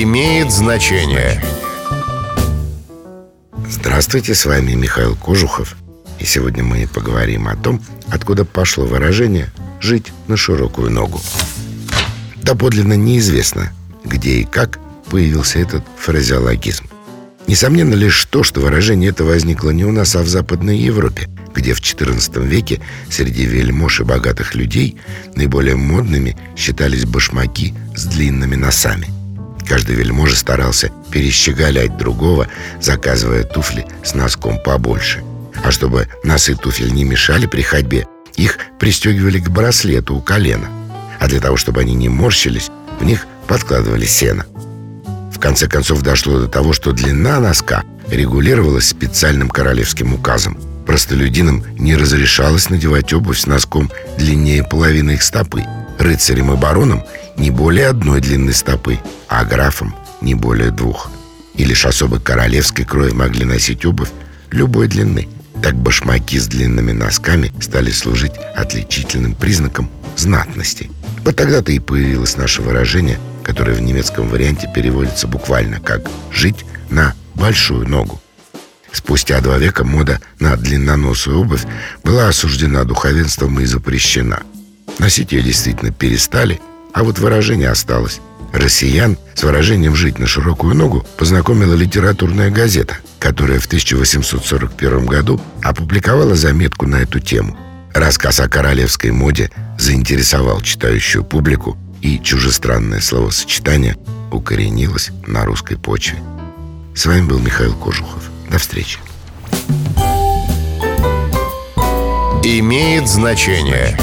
имеет значение. Здравствуйте, с вами Михаил Кожухов. И сегодня мы поговорим о том, откуда пошло выражение «жить на широкую ногу». Доподлинно неизвестно, где и как появился этот фразеологизм. Несомненно лишь то, что выражение это возникло не у нас, а в Западной Европе, где в XIV веке среди вельмож и богатых людей наиболее модными считались башмаки с длинными носами. Каждый вельможа старался перещеголять другого, заказывая туфли с носком побольше. А чтобы носы туфель не мешали при ходьбе, их пристегивали к браслету у колена. А для того, чтобы они не морщились, в них подкладывали сено. В конце концов дошло до того, что длина носка регулировалась специальным королевским указом – Простолюдинам не разрешалось надевать обувь с носком длиннее половины их стопы. Рыцарям и баронам не более одной длины стопы, а графам не более двух. И лишь особо королевской крови могли носить обувь любой длины. Так башмаки с длинными носками стали служить отличительным признаком знатности. Вот тогда-то и появилось наше выражение, которое в немецком варианте переводится буквально как «жить на большую ногу». Спустя два века мода на длинноносую обувь была осуждена духовенством и запрещена. Носить ее действительно перестали, а вот выражение осталось. Россиян с выражением «жить на широкую ногу» познакомила литературная газета, которая в 1841 году опубликовала заметку на эту тему. Рассказ о королевской моде заинтересовал читающую публику, и чужестранное словосочетание укоренилось на русской почве. С вами был Михаил Кожухов. До встречи. Имеет значение.